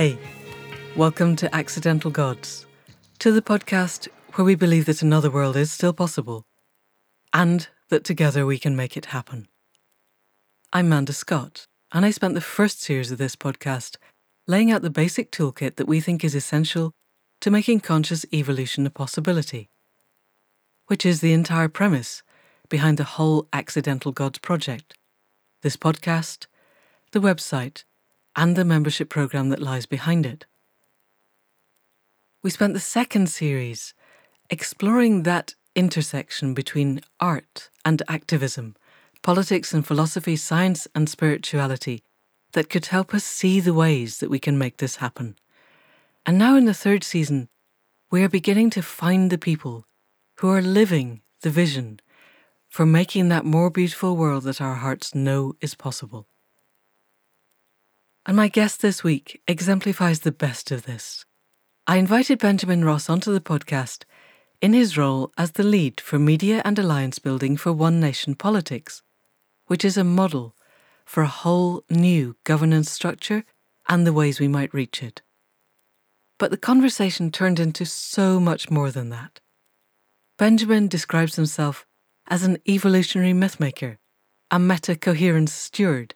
Hey, welcome to Accidental Gods, to the podcast where we believe that another world is still possible and that together we can make it happen. I'm Manda Scott, and I spent the first series of this podcast laying out the basic toolkit that we think is essential to making conscious evolution a possibility, which is the entire premise behind the whole Accidental Gods project, this podcast, the website, and the membership program that lies behind it. We spent the second series exploring that intersection between art and activism, politics and philosophy, science and spirituality that could help us see the ways that we can make this happen. And now in the third season, we are beginning to find the people who are living the vision for making that more beautiful world that our hearts know is possible. And my guest this week exemplifies the best of this. I invited Benjamin Ross onto the podcast in his role as the lead for media and alliance building for One Nation Politics, which is a model for a whole new governance structure and the ways we might reach it. But the conversation turned into so much more than that. Benjamin describes himself as an evolutionary mythmaker, a meta coherence steward,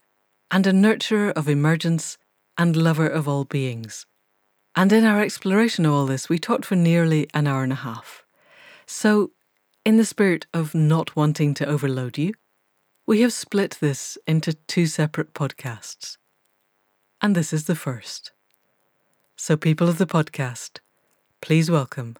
and a nurturer of emergence and lover of all beings. And in our exploration of all this, we talked for nearly an hour and a half. So, in the spirit of not wanting to overload you, we have split this into two separate podcasts. And this is the first. So, people of the podcast, please welcome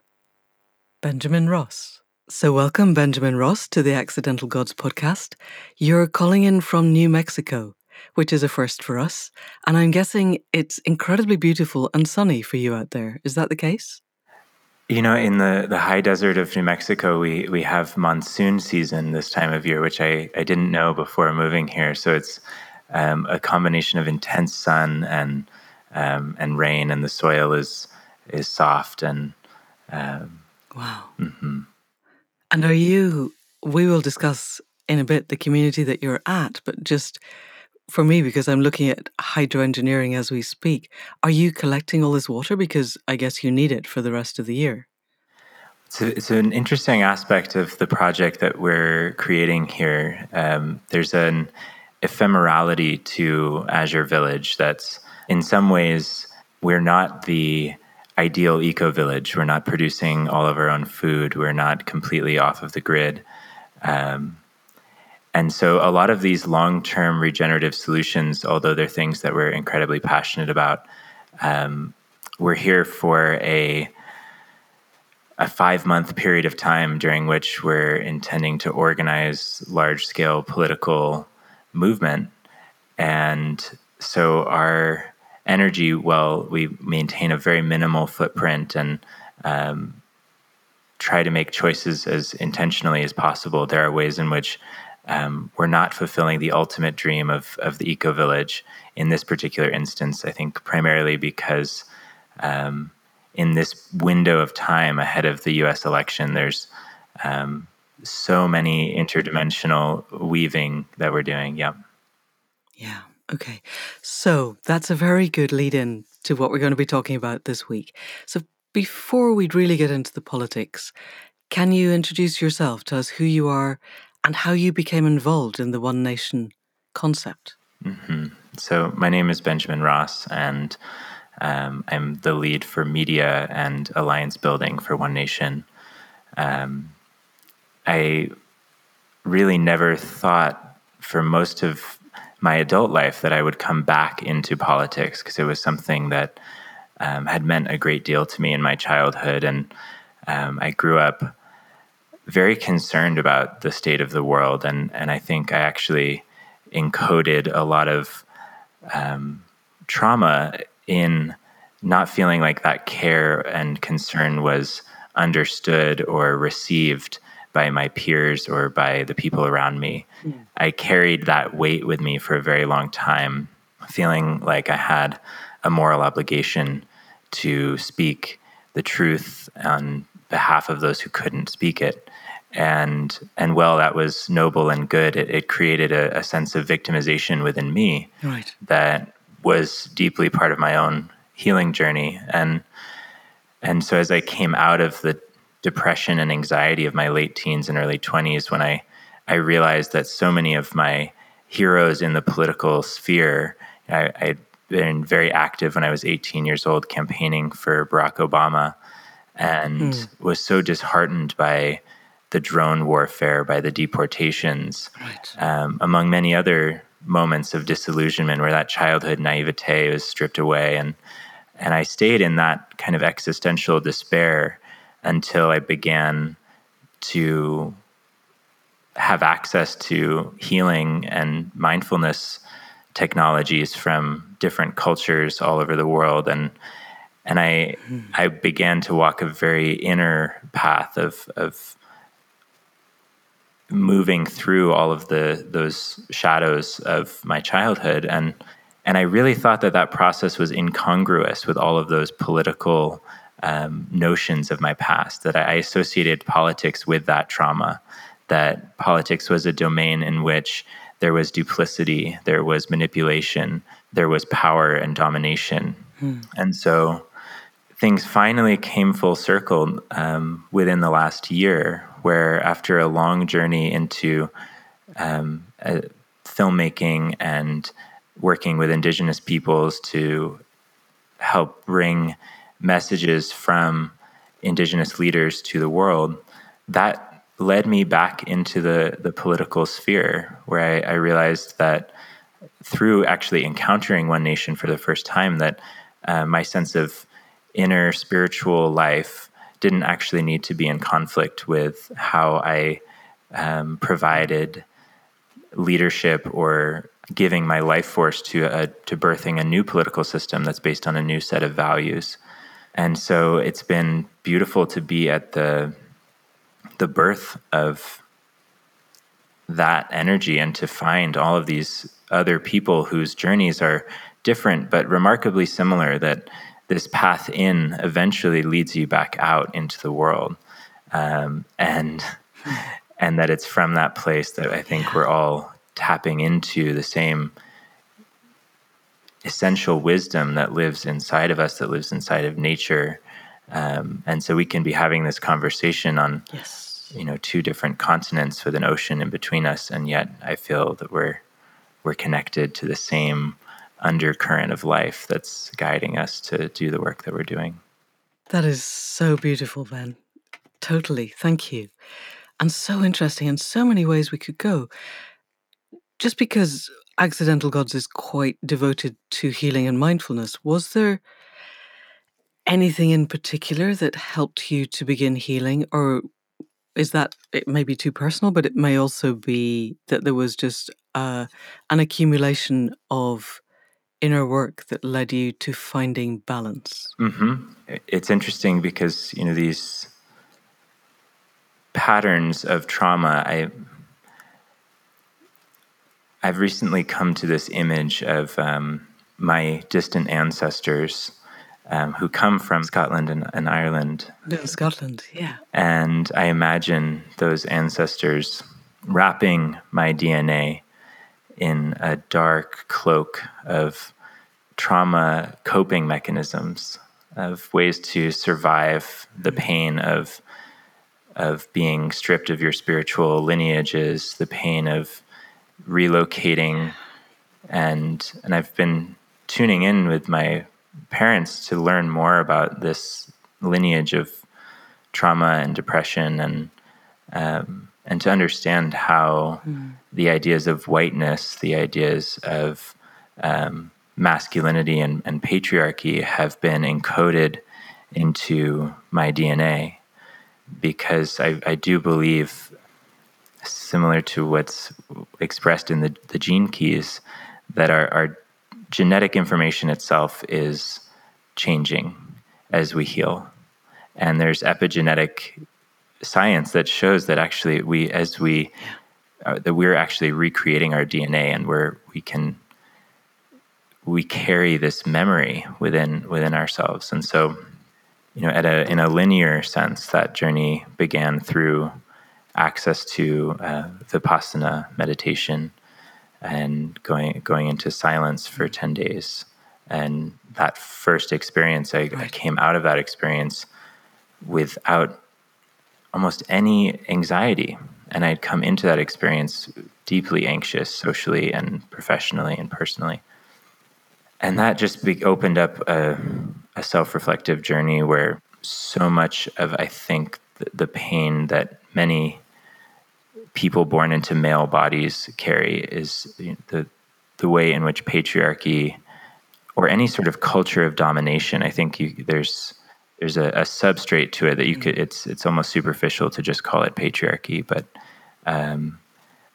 Benjamin Ross. So, welcome, Benjamin Ross, to the Accidental Gods podcast. You're calling in from New Mexico, which is a first for us. And I'm guessing it's incredibly beautiful and sunny for you out there. Is that the case? You know, in the, the high desert of New Mexico, we, we have monsoon season this time of year, which I, I didn't know before moving here. So it's um, a combination of intense sun and um, and rain, and the soil is is soft and um, wow. Mm-hmm. And are you? We will discuss in a bit the community that you're at, but just for me, because I'm looking at hydroengineering as we speak, are you collecting all this water? Because I guess you need it for the rest of the year. It's, it's an interesting aspect of the project that we're creating here. Um, there's an ephemerality to Azure Village that's in some ways, we're not the ideal eco village. We're not producing all of our own food. We're not completely off of the grid. Um, and so, a lot of these long term regenerative solutions, although they're things that we're incredibly passionate about, um, we're here for a a five month period of time during which we're intending to organize large scale political movement. And so, our energy, well, we maintain a very minimal footprint and um, try to make choices as intentionally as possible. There are ways in which um, we're not fulfilling the ultimate dream of, of the eco village in this particular instance. I think primarily because um, in this window of time ahead of the US election, there's um, so many interdimensional weaving that we're doing. Yeah. Yeah. Okay. So that's a very good lead in to what we're going to be talking about this week. So before we really get into the politics, can you introduce yourself? Tell us who you are and how you became involved in the One Nation concept. Mm-hmm. So, my name is Benjamin Ross, and um, I'm the lead for media and alliance building for One Nation. Um, I really never thought for most of my adult life that I would come back into politics because it was something that um, had meant a great deal to me in my childhood. And um, I grew up very concerned about the state of the world, and and I think I actually encoded a lot of um, trauma in not feeling like that care and concern was understood or received by my peers or by the people around me. Mm. I carried that weight with me for a very long time, feeling like I had a moral obligation to speak the truth on behalf of those who couldn't speak it and and well that was noble and good it, it created a, a, sense of victimization within me right. that was deeply part of my own healing journey. And and so as I came out of the depression and anxiety of my late teens and early 20s when I I realized that so many of my heroes in the political sphere I, I'd been very active when I was 18 years old campaigning for Barack Obama and mm. was so disheartened by the drone warfare, by the deportations, right. um, among many other moments of disillusionment where that childhood naivete was stripped away. And, and I stayed in that kind of existential despair until I began to have access to healing and mindfulness technologies from different cultures all over the world and and I mm. I began to walk a very inner path of of moving through all of the those shadows of my childhood and and I really thought that that process was incongruous with all of those political um, notions of my past that I associated politics with that trauma that politics was a domain in which there was duplicity there was manipulation there was power and domination hmm. and so things finally came full circle um, within the last year, where after a long journey into um, uh, filmmaking and working with Indigenous peoples to help bring messages from Indigenous leaders to the world, that led me back into the, the political sphere, where I, I realized that through actually encountering One Nation for the first time, that uh, my sense of inner spiritual life didn't actually need to be in conflict with how I um, provided leadership or giving my life force to a, to birthing a new political system that's based on a new set of values. And so it's been beautiful to be at the the birth of that energy and to find all of these other people whose journeys are different but remarkably similar that this path in eventually leads you back out into the world um, and and that it's from that place that i think we're all tapping into the same essential wisdom that lives inside of us that lives inside of nature um, and so we can be having this conversation on yes. you know two different continents with an ocean in between us and yet i feel that we're we're connected to the same undercurrent of life that's guiding us to do the work that we're doing. That is so beautiful, Ben. Totally. Thank you. And so interesting in so many ways we could go. Just because Accidental Gods is quite devoted to healing and mindfulness, was there anything in particular that helped you to begin healing? Or is that, it may be too personal, but it may also be that there was just uh, an accumulation of inner work that led you to finding balance? Mm-hmm. It's interesting because you know these patterns of trauma. I I've recently come to this image of um, my distant ancestors um, who come from Scotland and, and Ireland. No, Scotland, yeah. And I imagine those ancestors wrapping my DNA in a dark cloak of trauma coping mechanisms, of ways to survive the mm-hmm. pain of of being stripped of your spiritual lineages, the pain of relocating, and and I've been tuning in with my parents to learn more about this lineage of trauma and depression and um, and to understand how mm. the ideas of whiteness, the ideas of um, masculinity and, and patriarchy have been encoded into my DNA because I, I do believe, similar to what's expressed in the, the gene keys, that our, our genetic information itself is changing as we heal. And there's epigenetic science that shows that actually we, as we, uh, that we're actually recreating our DNA and we're, we can we carry this memory within within ourselves and so you know at a in a linear sense that journey began through access to uh, vipassana meditation and going going into silence for 10 days And that first experience, I. I came out of that experience without almost any anxiety. And I'd come into that experience deeply anxious socially and professionally and personally. And that just be- opened up a, a self reflective journey where so much of, I think, the, the pain that many people born into male bodies carry is the the way in which patriarchy or any sort of culture of domination. I think you, there's there's a, a, substrate to it that you could. It's it's almost superficial to just call it patriarchy, but um,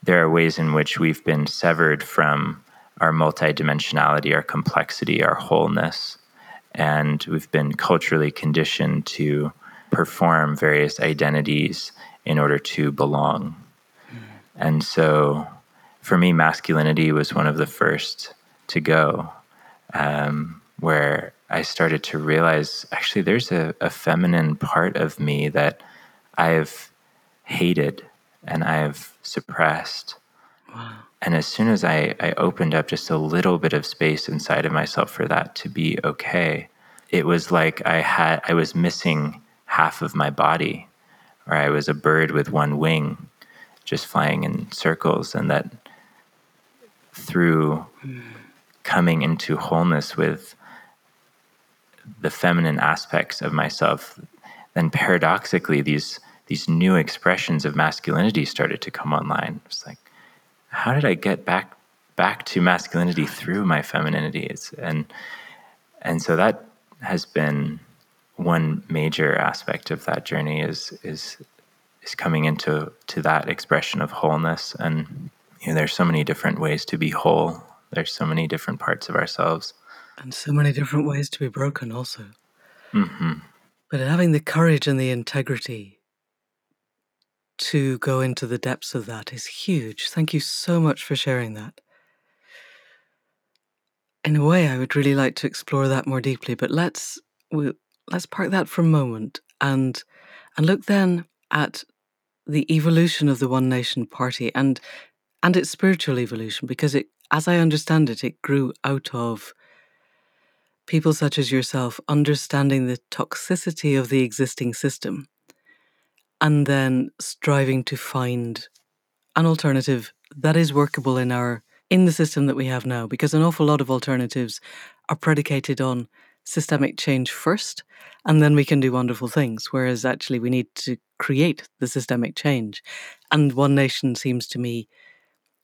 there are ways in which we've been severed from our multidimensionality, our complexity, our wholeness, and we've been culturally conditioned to perform various identities in order to belong. And so for me, masculinity was one of the first to go, um, where I started to realize actually there's a, a feminine part of me that I've hated and I've suppressed. And as soon as I, I opened up just a little bit of space inside of myself for that to be okay, it was like I had I was missing half of my body, or I was a bird with one wing, just flying in circles, and that through coming into wholeness with the feminine aspects of myself, then paradoxically these these new expressions of masculinity started to come online. It's like, how did I get back back to masculinity through my femininity? It's, and and so that has been one major aspect of that journey is is is coming into to that expression of wholeness and you know, there's so many different ways to be whole. There's so many different parts of ourselves. And so many different ways to be broken, also. Mm-hmm. But having the courage and the integrity to go into the depths of that is huge. Thank you so much for sharing that. In a way, I would really like to explore that more deeply, but let's we'll, let's park that for a moment and and look then at the evolution of the One Nation Party and and its spiritual evolution because it as i understand it it grew out of people such as yourself understanding the toxicity of the existing system and then striving to find an alternative that is workable in our in the system that we have now because an awful lot of alternatives are predicated on systemic change first and then we can do wonderful things whereas actually we need to create the systemic change and one nation seems to me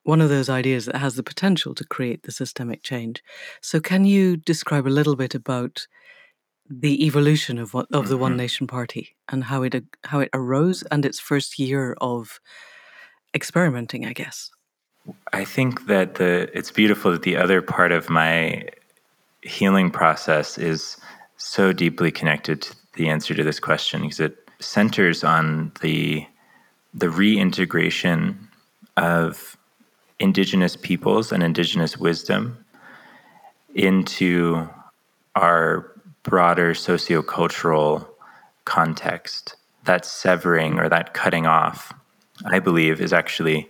one of those ideas that has the potential to create the systemic change. So, can you describe a little bit about the evolution of what, of the One mm-hmm. Nation Party and how it how it arose and its first year of experimenting? I guess. I think that the it's beautiful that the other part of my healing process is so deeply connected to the answer to this question because it centers on the the reintegration of indigenous peoples and indigenous wisdom into our broader sociocultural context. That severing or that cutting off, I believe, is actually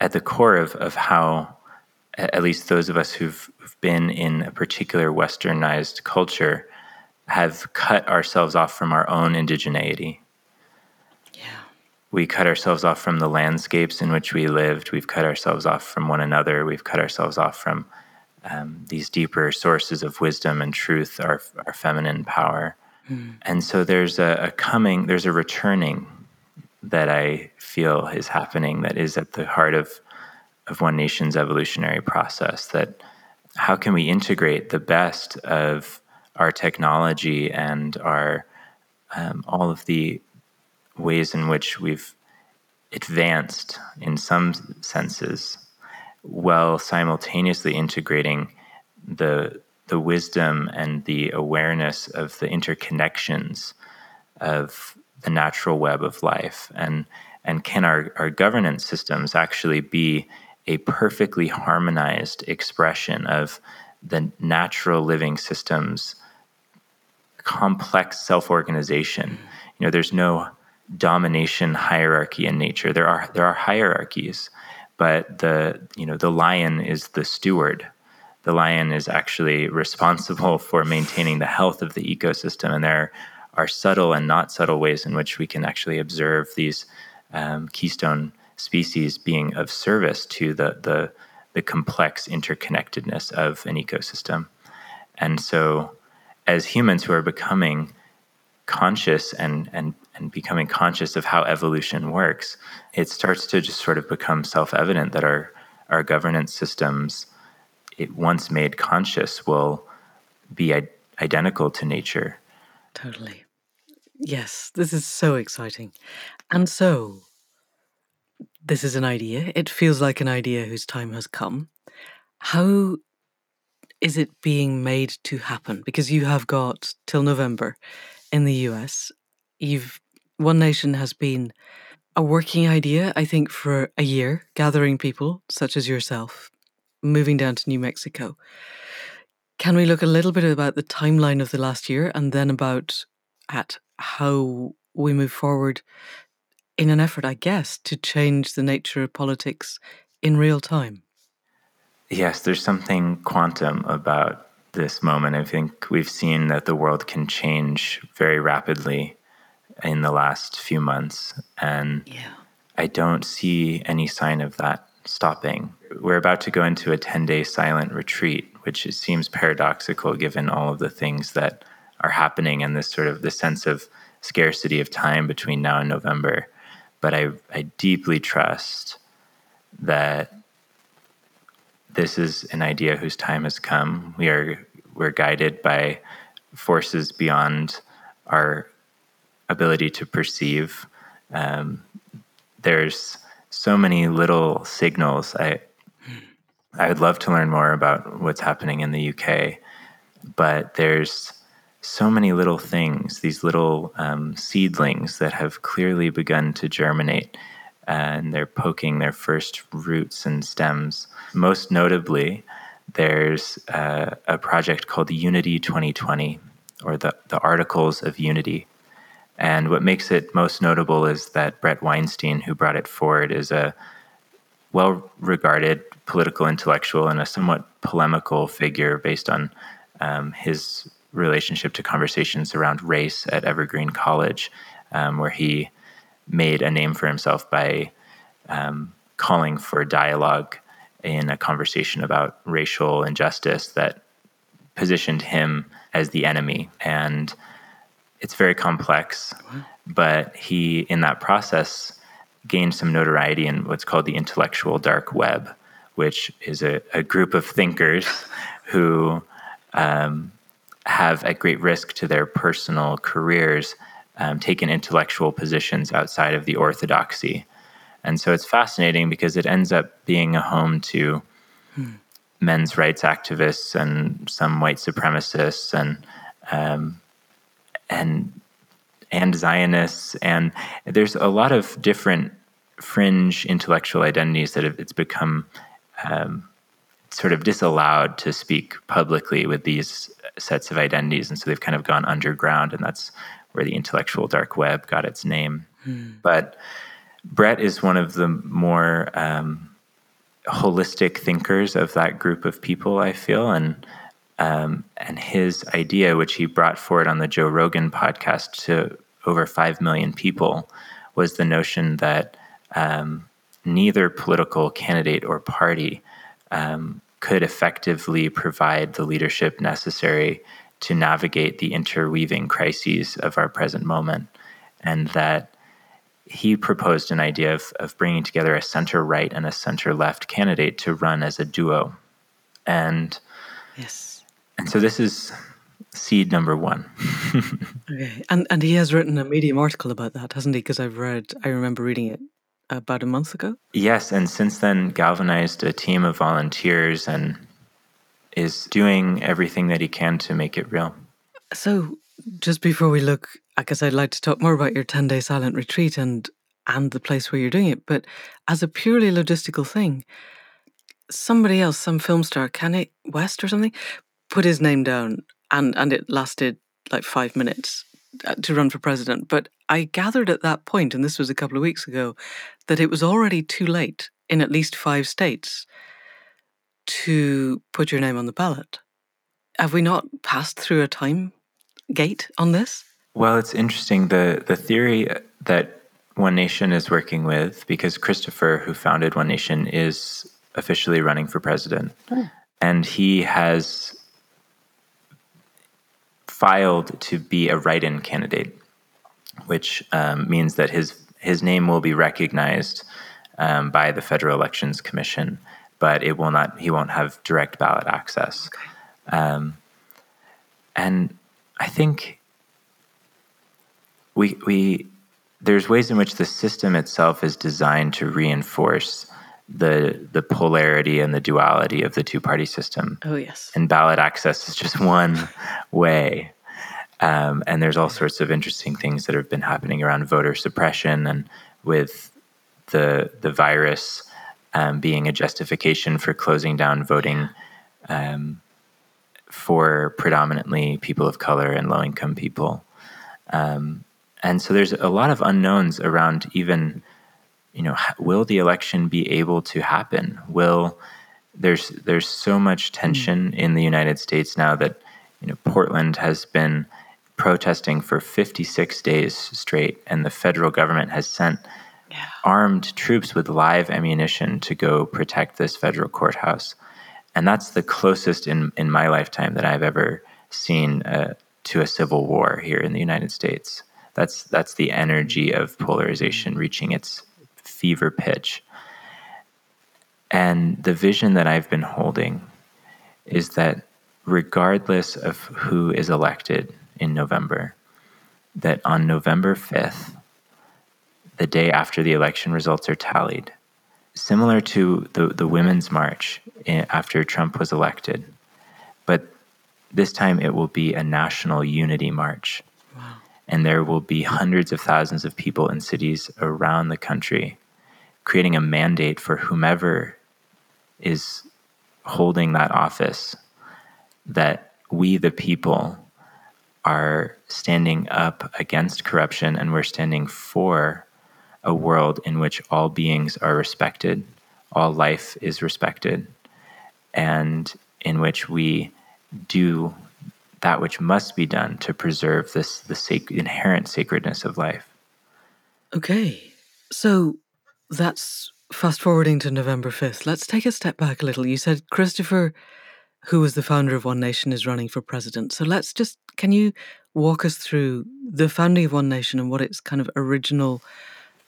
at the core of, of how, at least those of us who've, who've been in a particular westernized culture, have cut ourselves off from our own indigeneity Yeah. we cut ourselves off from the landscapes in which we lived. We've cut ourselves off from one another. We've cut ourselves off from um, these deeper sources of wisdom and truth, our, our feminine power. Mm. And so there's a, a coming, there's a returning that I feel is happening that is at the heart of, of One Nation's evolutionary process. That how can we integrate the best of our technology and our um, all of the ways in which we've advanced in some senses while simultaneously integrating the the wisdom and the awareness of the interconnections of the natural web of life. And and can our, our governance systems actually be a perfectly harmonized expression of the natural living systems complex self-organization? Mm-hmm. You know there's no domination hierarchy in nature. There are there are hierarchies, but the you know the lion is the steward. the lion is actually responsible for maintaining the health of the ecosystem. And there are subtle and not subtle ways in which we can actually observe these um, keystone species being of service to the, the, the complex interconnectedness of an ecosystem. And so, as humans who are becoming conscious and, and, and becoming conscious of how evolution works, it starts to just sort of become self evident that our, our governance systems, it once made conscious, will be I- identical to nature. Totally. Yes, this is so exciting. And so, this is an idea. It feels like an idea whose time has come. How is it being made to happen? Because you have got till November in the US. You've One Nation has been a working idea, I think, for a year, gathering people such as yourself, moving down to New Mexico. Can we look a little bit about the timeline of the last year and then about at how we move forward in an effort, I guess, to change the nature of politics in real time. Yes, there's something quantum about this moment. I think we've seen that the world can change very rapidly in the last few months. And yeah. I don't see any sign of that stopping. We're about to go into a 10 day silent retreat, which seems paradoxical given all of the things that are happening and this sort of the sense of scarcity of time between now and November but I, I deeply trust that this is an idea whose time has come. We are we're guided by forces beyond our ability to perceive. Um, there's so many little signals. I I would love to learn more about what's happening in the UK, but there's so many little things, these little um, seedlings that have clearly begun to germinate and they're poking their first roots and stems. Most notably, there's uh, a project called Unity 2020 or the, the Articles of Unity. And what makes it most notable is that Bret Weinstein, who brought it forward, is a well regarded political intellectual and a somewhat polemical figure based on um, his relationship to conversations around race at Evergreen College, um, where he made a name for himself by um, calling for dialogue in a conversation about racial injustice that positioned him as the enemy. And it's very complex, but he, in that process, gained some notoriety in what's called the intellectual dark web, which is a, a group of thinkers who um, have at great risk to their personal careers um, taken intellectual positions outside of the orthodoxy. And so it's fascinating because it ends up being a home to hmm. men's rights activists and some white supremacists and um, and and Zionists and there's a lot of different fringe intellectual identities that have, it's become um, sort of disallowed to speak publicly with these sets of identities. And so they've kind of gone underground, and that's where the intellectual dark web got its name. Hmm. But Bret is one of the more um, holistic thinkers of that group of people, I feel. And um, and his idea, which he brought forward on the Joe Rogan podcast to over 5 million people, was the notion that um, neither political candidate or party um, could effectively provide the leadership necessary to navigate the interweaving crises of our present moment. And that he proposed an idea of, of bringing together a center right and a center left candidate to run as a duo. And yes. And so this is seed number one. okay. And and he has written a Medium article about that, hasn't he? Because I've read I remember reading it about a month ago? Yes, and since then galvanized a team of volunteers and is doing everything that he can to make it real. So, just before we look, I guess I'd like to talk more about your 10 day silent retreat and and the place where you're doing it. But as a purely logistical thing, somebody else, some film star, Kanye West or something, put his name down and, and it lasted like five minutes uh, to run for president. But I gathered at that point, and this was a couple of weeks ago, that it was already too late in at least five states. to put your name on the ballot. Have we not passed through a time gate on this? Well, it's interesting. The the theory that One Nation is working with, because Christopher, who founded One Nation, is officially running for president. Oh. And he has filed to be a write in candidate, which um, means that his, his name will be recognized um, by the Federal Elections Commission, but it will not, he won't have direct ballot access. Okay. Um, and I think we, we, there's ways in which the system itself is designed to reinforce the the polarity and the duality of the two party system. Oh yes. And ballot access is just one way. Um, and there's all sorts of interesting things that have been happening around voter suppression and with the the virus um, being a justification for closing down voting um, for predominantly people of color and low income people. Um, and so there's a lot of unknowns around even you know, will the election be able to happen? Will there's there's so much tension mm. in the United States now that you know Portland has been protesting for 56 days straight, and the federal government has sent yeah. armed troops with live ammunition to go protect this federal courthouse, and that's the closest in in my lifetime that I've ever seen uh, to a civil war here in the United States. That's that's the energy of polarization reaching its fever pitch. And the vision that I've been holding is that regardless of who is elected in November, that on November 5th, the day after the election results are tallied, similar to the, the Women's March eh, after Trump was elected, but this time it will be a national unity march. Wow. And there will be hundreds of thousands of people in cities around the country creating a mandate for whomever is holding that office that we, the people, are standing up against corruption and we're standing for a world in which all beings are respected, all life is respected, and in which we do that which must be done to preserve this the sac- inherent sacredness of life. Okay. So that's fast forwarding to November 5th. Let's take a step back a little. You said Christopher, who was the founder of One Nation, is running for president. So let's just, can you walk us through the founding of One Nation and what its kind of original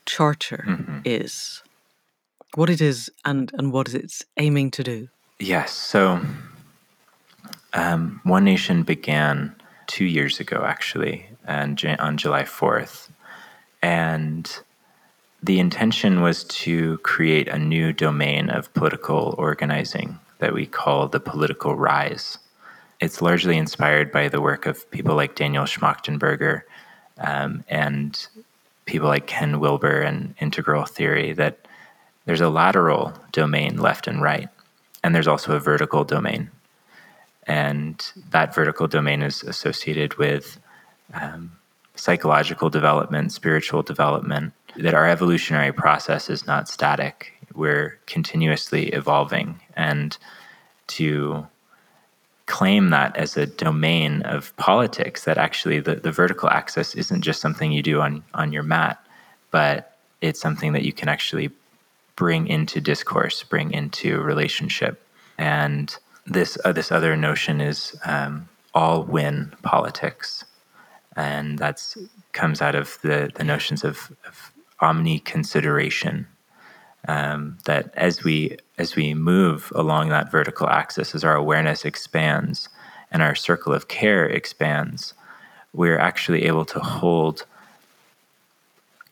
charter mm-hmm. is? What it is and, and what it's aiming to do? Yes. So um, One Nation began two years ago, actually, and on July 4th. And the intention was to create a new domain of political organizing that we call the political rise. It's largely inspired by the work of people like Daniel Schmachtenberger um, and people like Ken Wilber and integral theory that there's a lateral domain left and right, and there's also a vertical domain. And that vertical domain is associated with um, psychological development, spiritual development, that our evolutionary process is not static. We're continuously evolving. And to claim that as a domain of politics, that actually the, the vertical axis isn't just something you do on, on your mat, but it's something that you can actually bring into discourse, bring into relationship. And this, uh, this other notion is um, all win politics. And that's comes out of the, the notions of, of omni consideration. Um, that as we as we move along that vertical axis, as our awareness expands and our circle of care expands, we're actually able to hold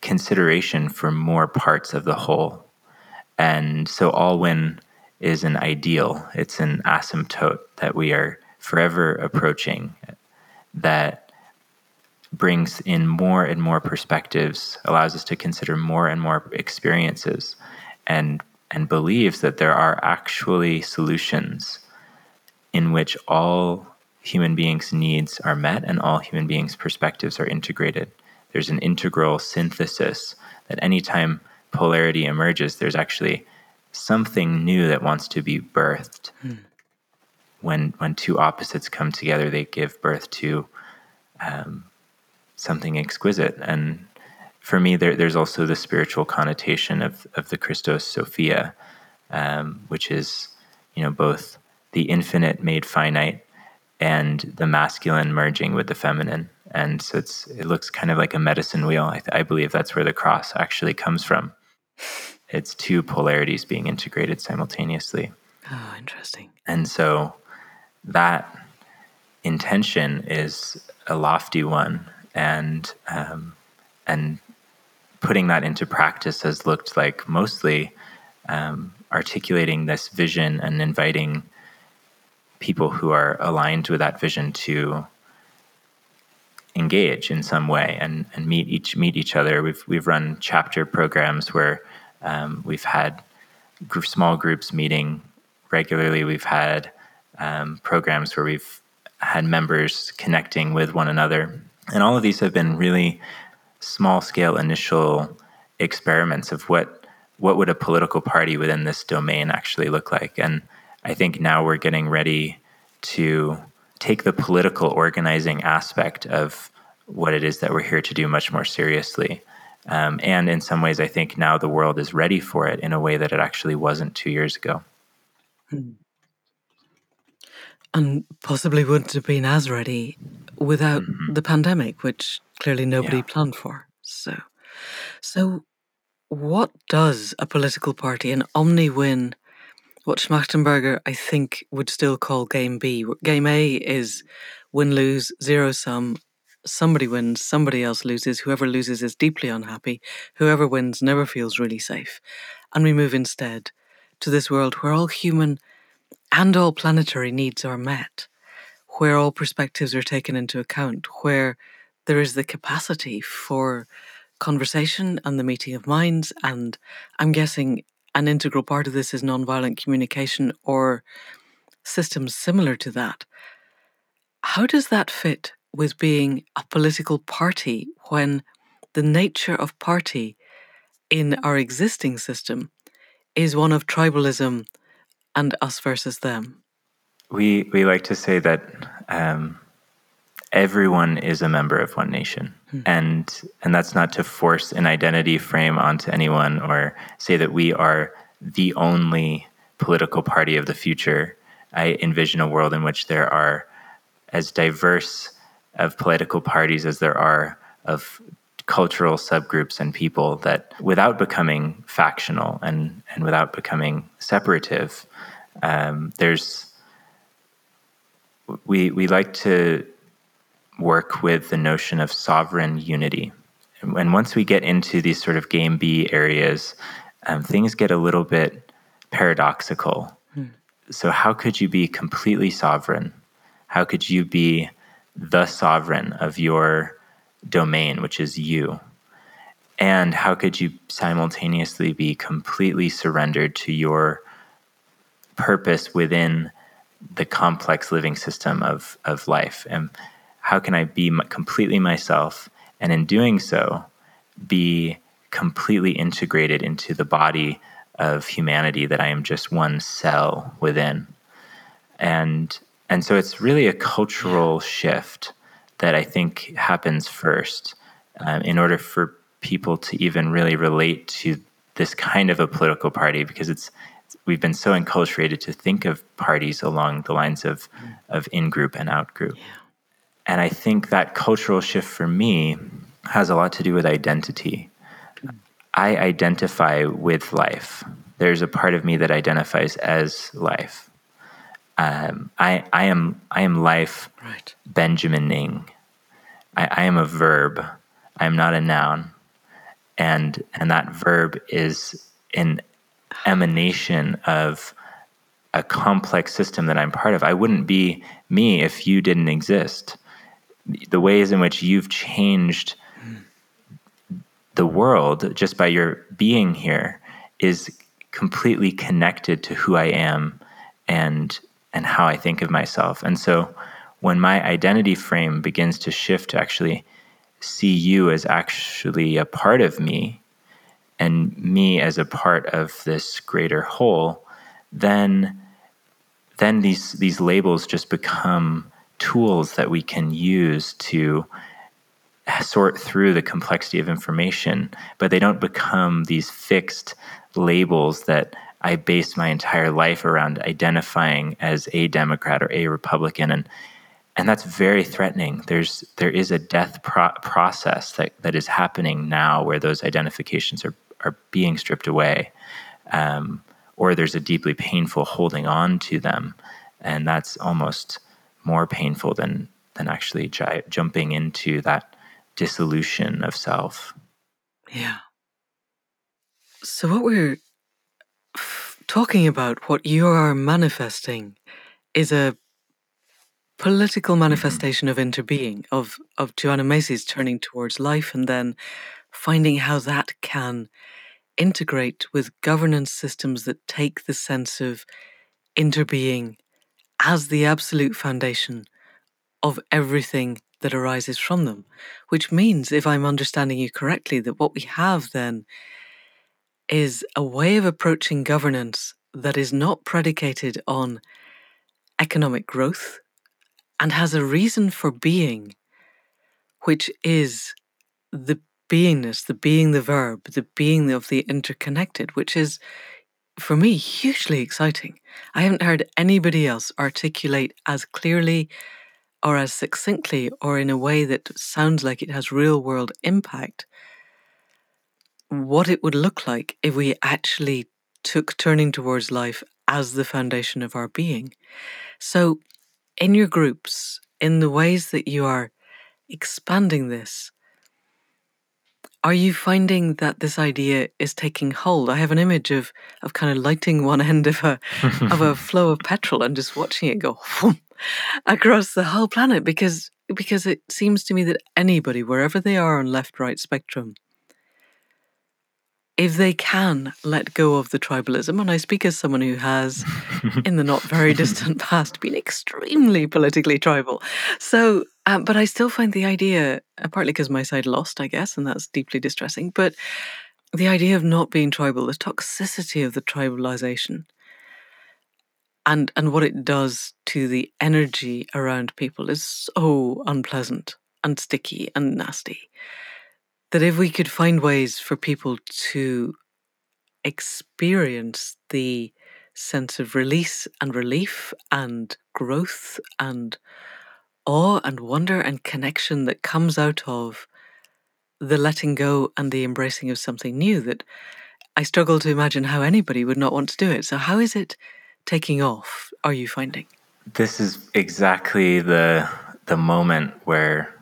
consideration for more parts of the whole. And so, all win is an ideal, it's an asymptote that we are forever approaching that brings in more and more perspectives, allows us to consider more and more experiences, and and believes that there are actually solutions in which all human beings' needs are met and all human beings' perspectives are integrated. There's an integral synthesis that anytime polarity emerges, there's actually something new that wants to be birthed. Hmm. When when two opposites come together, they give birth to um, something exquisite. And for me, there, there's also the spiritual connotation of of the Christos Sophia, um, which is you know both the infinite made finite and the masculine merging with the feminine. And so it's it looks kind of like a medicine wheel. I, I believe that's where the cross actually comes from. It's two polarities being integrated simultaneously. Oh, interesting. And so that intention is a lofty one, and um, and putting that into practice has looked like mostly um, articulating this vision and inviting people who are aligned with that vision to engage in some way and, and meet each meet each other. We've we've run chapter programs where um, we've had group, small groups meeting regularly. We've had um, programs where we've had members connecting with one another, and all of these have been really small scale initial experiments of what what would a political party within this domain actually look like and I think now we're getting ready to take the political organizing aspect of what it is that we're here to do much more seriously. Um, and in some ways, I think now the world is ready for it in a way that it actually wasn't two years ago. Hmm. And possibly wouldn't have been as ready without mm-hmm. the pandemic, which clearly nobody yeah. planned for. So, so what does a political party, an omni win what Schmachtenberger, I think, would still call game B. Game A is win lose, zero sum. Somebody wins, somebody else loses. Whoever loses is deeply unhappy. Whoever wins never feels really safe. And we move instead to this world where all human and all planetary needs are met, where all perspectives are taken into account, where there is the capacity for conversation and the meeting of minds, and I'm guessing an integral part of this is nonviolent communication or systems similar to that. How does that fit with being a political party when the nature of party in our existing system is one of tribalism and us versus them? We we like to say that um, everyone is a member of one nation hmm. and and that's not to force an identity frame onto anyone or say that we are the only political party of the future i envision a world in which there are as diverse of political parties as there are of cultural subgroups and people that without becoming factional and and without becoming separative um, there's we we like to work with the notion of sovereign unity. And once we get into these sort of game B areas, um, things get a little bit paradoxical. Hmm. So, how could you be completely sovereign? How could you be the sovereign of your domain, which is you? And how could you simultaneously be completely surrendered to your purpose within the complex living system of, of life? And how can I be completely myself? And in doing so, be completely integrated into the body of humanity that I am just one cell within. And and so it's really a cultural shift that I think happens first um, in order for people to even really relate to this kind of a political party because it's we've been so enculturated to think of parties along the lines of of in group and out group. Yeah. And I think that cultural shift for me has a lot to do with identity. I identify with life. There's a part of me that identifies as life. Um, I, I am I am life, right. Benjamining. I, I am a verb. I am not a noun, and and that verb is an emanation of a complex system that I'm part of. I wouldn't be me if you didn't exist the ways in which you've changed the world just by your being here is completely connected to who I am and and how I think of myself. And so when my identity frame begins to shift to actually see you as actually a part of me and me as a part of this greater whole, then then these these labels just become tools that we can use to sort through the complexity of information, but they don't become these fixed labels that I base my entire life around identifying as a Democrat or a Republican, and and that's very threatening. There's there is a death pro- process that that is happening now where those identifications are are being stripped away, um, or there's a deeply painful holding on to them, and that's almost more painful than than actually j- jumping into that dissolution of self. Yeah. So what we're talking about what you are manifesting is a political mm-hmm. manifestation of interbeing, of, of Joanna Macy's turning towards life and then finding how that can integrate with governance systems that take the sense of interbeing as the absolute foundation of everything that arises from them. Which means, if I'm understanding you correctly, that what we have then is a way of approaching governance that is not predicated on economic growth and has a reason for being, which is the beingness, the being the verb, the being of the interconnected, which is, for me, hugely exciting. I haven't heard anybody else articulate as clearly or as succinctly or in a way that sounds like it has real world impact what it would look like if we actually took turning towards life as the foundation of our being. So, in your groups, in the ways that you are expanding this, are you finding that this idea is taking hold? I have an image of of kind of lighting one end of a of a flow of petrol and just watching it go across the whole planet because because it seems to me that anybody, wherever they are on left right spectrum, if they can let go of the tribalism, and I speak as someone who has, in the not very distant past, been extremely politically tribal. So, um, but I still find the idea, uh, partly because my side lost, I guess, and that's deeply distressing, but the idea of not being tribal, the toxicity of the tribalization, and and what it does to the energy around people is so unpleasant and sticky and nasty that if we could find ways for people to experience the sense of release and relief and growth and awe and wonder and connection that comes out of the letting go and the embracing of something new that I struggle to imagine how anybody would not want to do it. So how is it taking off, are you finding? This is exactly the the moment where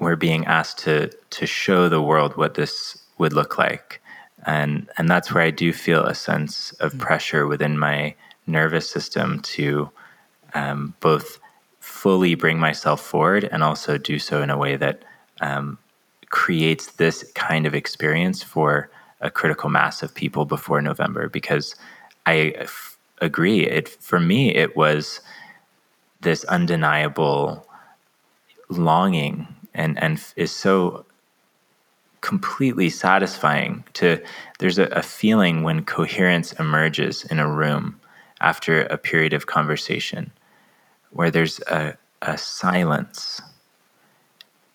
we're being asked to to show the world what this would look like and and that's where I do feel a sense of mm. pressure within my nervous system to um, both fully bring myself forward and also do so in a way that um, creates this kind of experience for a critical mass of people before November because I f- agree it for me it was this undeniable longing and and is so completely satisfying to there's a, a, feeling when coherence emerges in a room after a period of conversation where there's a, a silence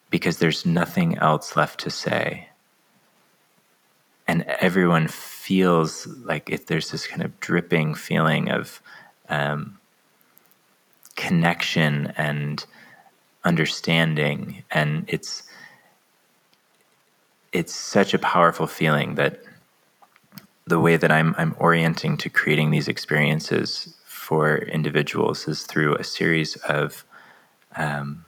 because there's nothing else left to say. And everyone feels like if there's this kind of dripping feeling of um, connection and understanding and it's it's such a powerful feeling that the way that I'm I'm orienting to creating these experiences for individuals is through a series of um,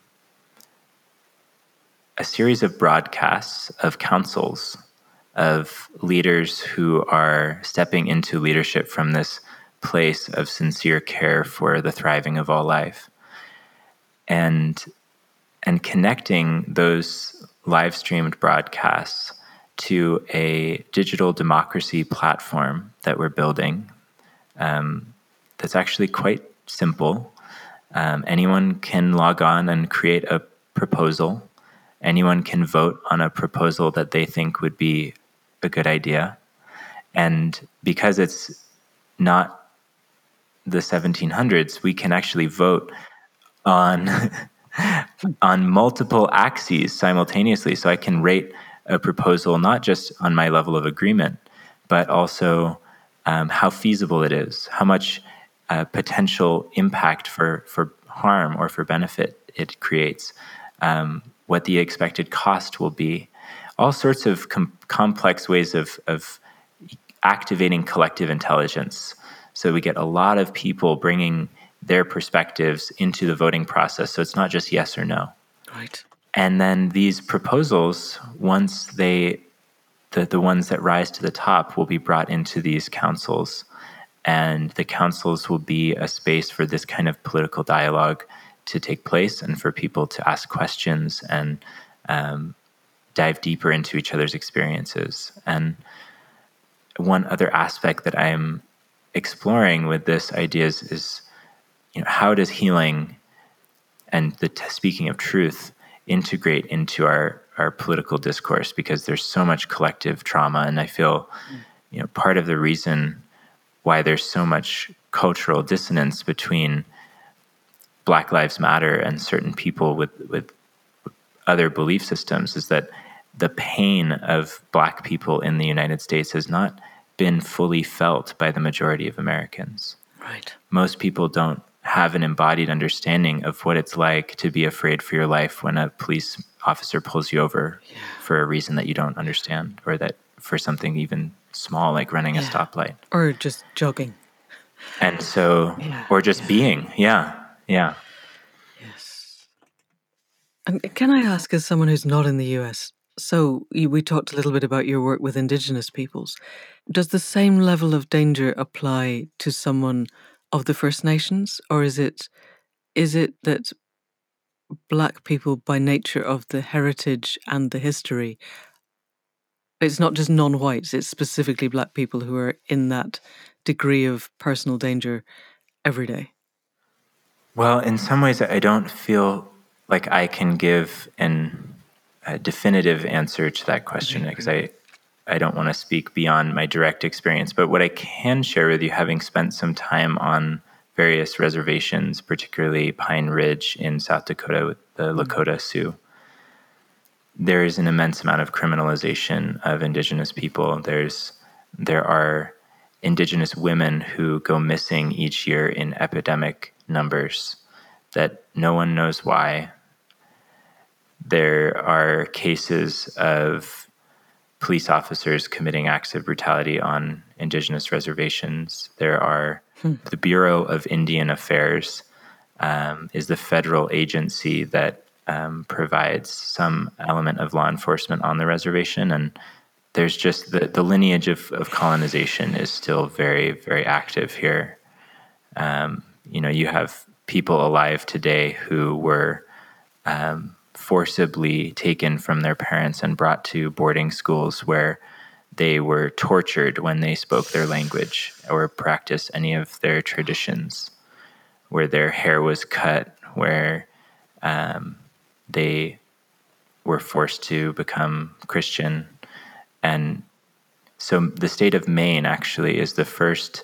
a series of broadcasts of councils of leaders who are stepping into leadership from this place of sincere care for the thriving of all life. And and connecting those live streamed broadcasts to a digital democracy platform that we're building um, that's actually quite simple. Um, anyone can log on and create a proposal. Anyone can vote on a proposal that they think would be a good idea. And because it's not the 1700s, we can actually vote on on multiple axes simultaneously. So I can rate a proposal not just on my level of agreement, but also um, how feasible it is, how much uh, potential impact for for harm or for benefit it creates, um, what the expected cost will be, all sorts of com- complex ways of of activating collective intelligence. So we get a lot of people bringing their perspectives into the voting process. So it's not just yes or no. Right. And then these proposals, once they, the, the ones that rise to the top, will be brought into these councils. And the councils will be a space for this kind of political dialogue to take place and for people to ask questions and um, dive deeper into each other's experiences. And one other aspect that I'm exploring with this idea is, is you know, how does healing and the t- speaking of truth integrate into our our political discourse because there's so much collective trauma and I feel mm. you know part of the reason why there's so much cultural dissonance between Black Lives Matter and certain people with with other belief systems is that the pain of black people in the United States has not been fully felt by the majority of Americans. Right. Most people don't have an embodied understanding of what it's like to be afraid for your life when a police officer pulls you over yeah. for a reason that you don't understand or that for something even small like running yeah. a stoplight. Or just jogging and so yeah. or just being. Yeah. Yeah. Yes. And can i ask as someone who's not in the us so we talked a little bit about your work with indigenous peoples. Does the same level of danger apply to someone of the First Nations, or is it is it that black people, by nature of the heritage and the history, it's not just non-whites; it's specifically black people who are in that degree of personal danger every day. Well, in some ways, I don't feel like I can give an, a definitive answer to that question mm-hmm. because I, I don't want to speak beyond my direct experience, but what I can share with you, having spent some time on various reservations, particularly Pine Ridge in South Dakota with the mm-hmm. Lakota Sioux, there is an immense amount of criminalization of Indigenous people. There's there are Indigenous women who go missing each year in epidemic numbers that no one knows why. There are cases of police officers committing acts of brutality on indigenous reservations. There are hmm. the Bureau of Indian Affairs um, is the federal agency that um, provides some element of law enforcement on the reservation, and there's just the, the lineage of, of colonization is still very very active here. Um, you know, you have people alive today who were um, forcibly taken from their parents and brought to boarding schools where they were tortured when they spoke their language or practiced any of their traditions, where their hair was cut, where um, they were forced to become Christian. And so the state of Maine actually is the first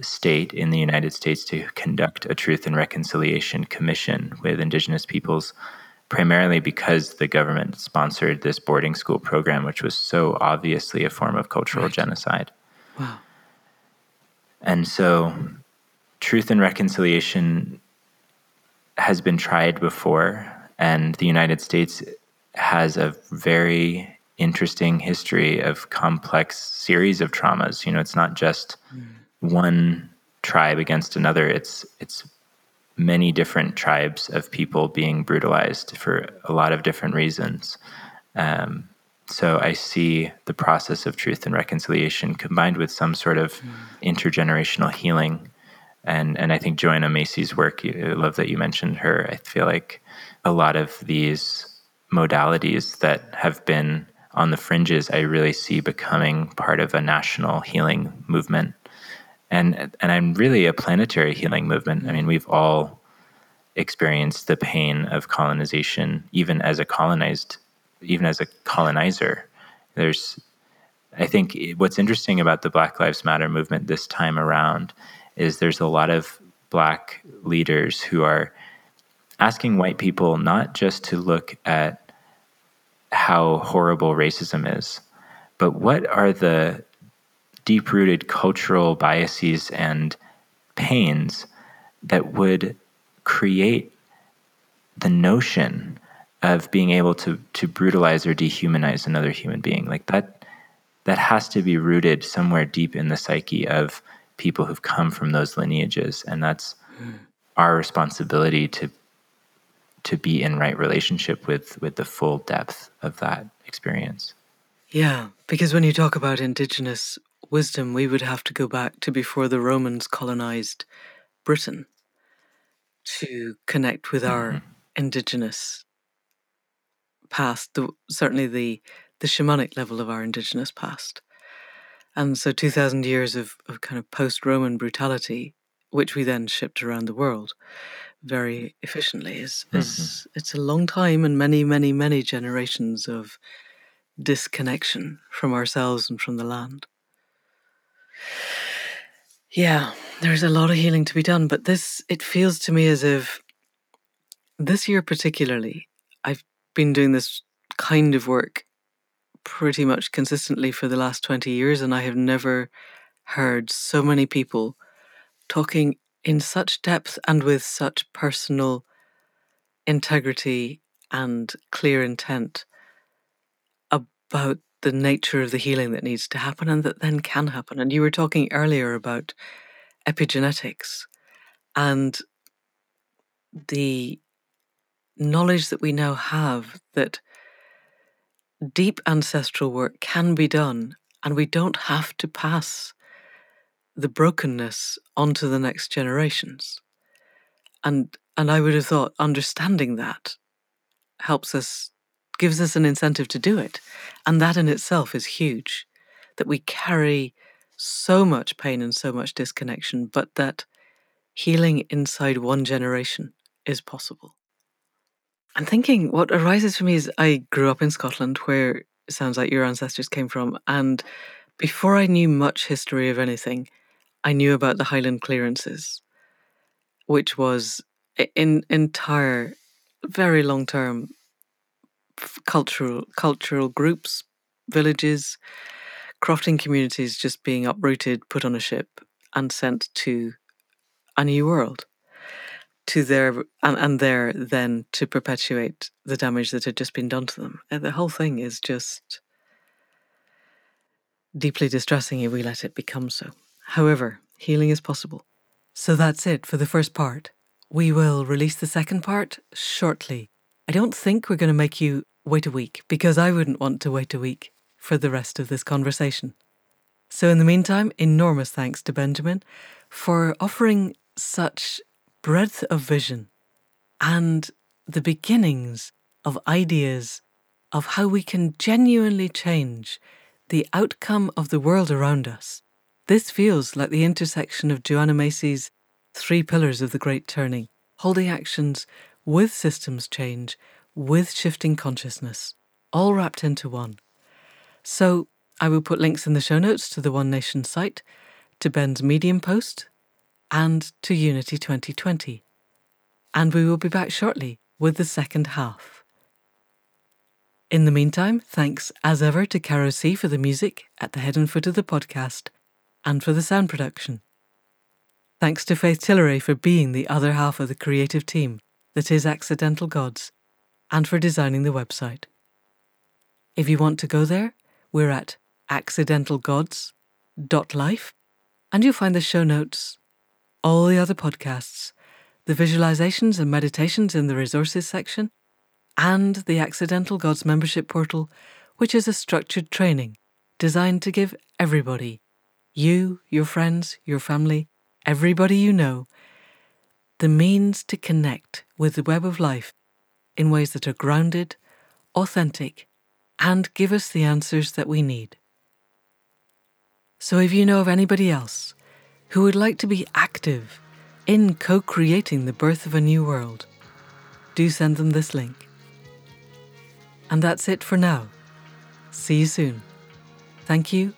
state in the United States to conduct a Truth and Reconciliation Commission with Indigenous peoples primarily because the government sponsored this boarding school program, which was so obviously a form of cultural right. genocide. Wow. And so, truth and reconciliation has been tried before, and the United States has a very interesting history of complex series of traumas. You know, it's not just mm. one tribe against another. It's it's many different tribes of people being brutalized for a lot of different reasons. Um, so I see the process of truth and reconciliation combined with some sort of mm. intergenerational healing. And, and I think Joanna Macy's work, I love that you mentioned her. I feel like a lot of these modalities that have been on the fringes, I really see becoming part of a national healing movement and and I'm really a planetary healing movement. I mean, we've all experienced the pain of colonization, even as a colonized, even as a colonizer. There's I think what's interesting about the Black Lives Matter movement this time around is there's a lot of black leaders who are asking white people not just to look at how horrible racism is, but what are the deep rooted cultural biases and pains that would create the notion of being able to to brutalize or dehumanize another human being like that that has to be rooted somewhere deep in the psyche of people who've come from those lineages and that's mm. our responsibility to to be in right relationship with with the full depth of that experience yeah because when you talk about indigenous wisdom we would have to go back to before the romans colonized britain to connect with our mm-hmm. indigenous past, the, certainly the the shamanic level of our indigenous past. And so 2000 years of, of kind of post-Roman brutality, which we then shipped around the world very efficiently is, mm-hmm. is it's a long time and many, many, many generations of disconnection from ourselves and from the land. Yeah, there's a lot of healing to be done, but this, it feels to me as if this year particularly, I've been doing this kind of work pretty much consistently for the last 20 years, and I have never heard so many people talking in such depth and with such personal integrity and clear intent about the nature of the healing that needs to happen and that then can happen. And you were talking earlier about epigenetics and the knowledge that we now have that deep ancestral work can be done and we don't have to pass the brokenness onto the next generations. And and I would have thought understanding that helps us gives us an incentive to do it. And that in itself is huge. That we carry so much pain and so much disconnection, but that healing inside one generation is possible. I'm thinking what arises for me is I grew up in Scotland, where it sounds like your ancestors came from. And before I knew much history of anything, I knew about the Highland clearances, which was in entire, very long term cultural cultural groups, villages, crofting communities just being uprooted, put on a ship, and sent to a new world to their and, and there then to perpetuate the damage that had just been done to them. And the whole thing is just deeply distressing if we let it become so. However, healing is possible. So that's it for the first part. We will release the second part shortly. I don't think we're going to make you wait a week because I wouldn't want to wait a week for the rest of this conversation. So, in the meantime, enormous thanks to Benjamin for offering such breadth of vision and the beginnings of ideas of how we can genuinely change the outcome of the world around us. This feels like the intersection of Joanna Macy's three pillars of the Great Turning, holding actions with systems change, with shifting consciousness, all wrapped into one. So, I will put links in the show notes to the One Nation site, to Ben's Medium post, and to Unity 2020. And we will be back shortly with the second half. In the meantime, thanks as ever to Caro C for the music at the head and foot of the podcast and for the sound production. Thanks to Faith Tilleray for being the other half of the creative team that is Accidental Gods and for designing the website. If you want to go there, we're at accidentalgods.life and you'll find the show notes all the other podcasts, the visualizations and meditations in the resources section, and the Accidental Gods membership portal, which is a structured training designed to give everybody you, your friends, your family, everybody you know the means to connect with the web of life in ways that are grounded, authentic, and give us the answers that we need. So if you know of anybody else who would like to be active in co creating the birth of a new world, do send them this link. And that's it for now. See you soon. Thank you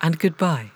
and goodbye.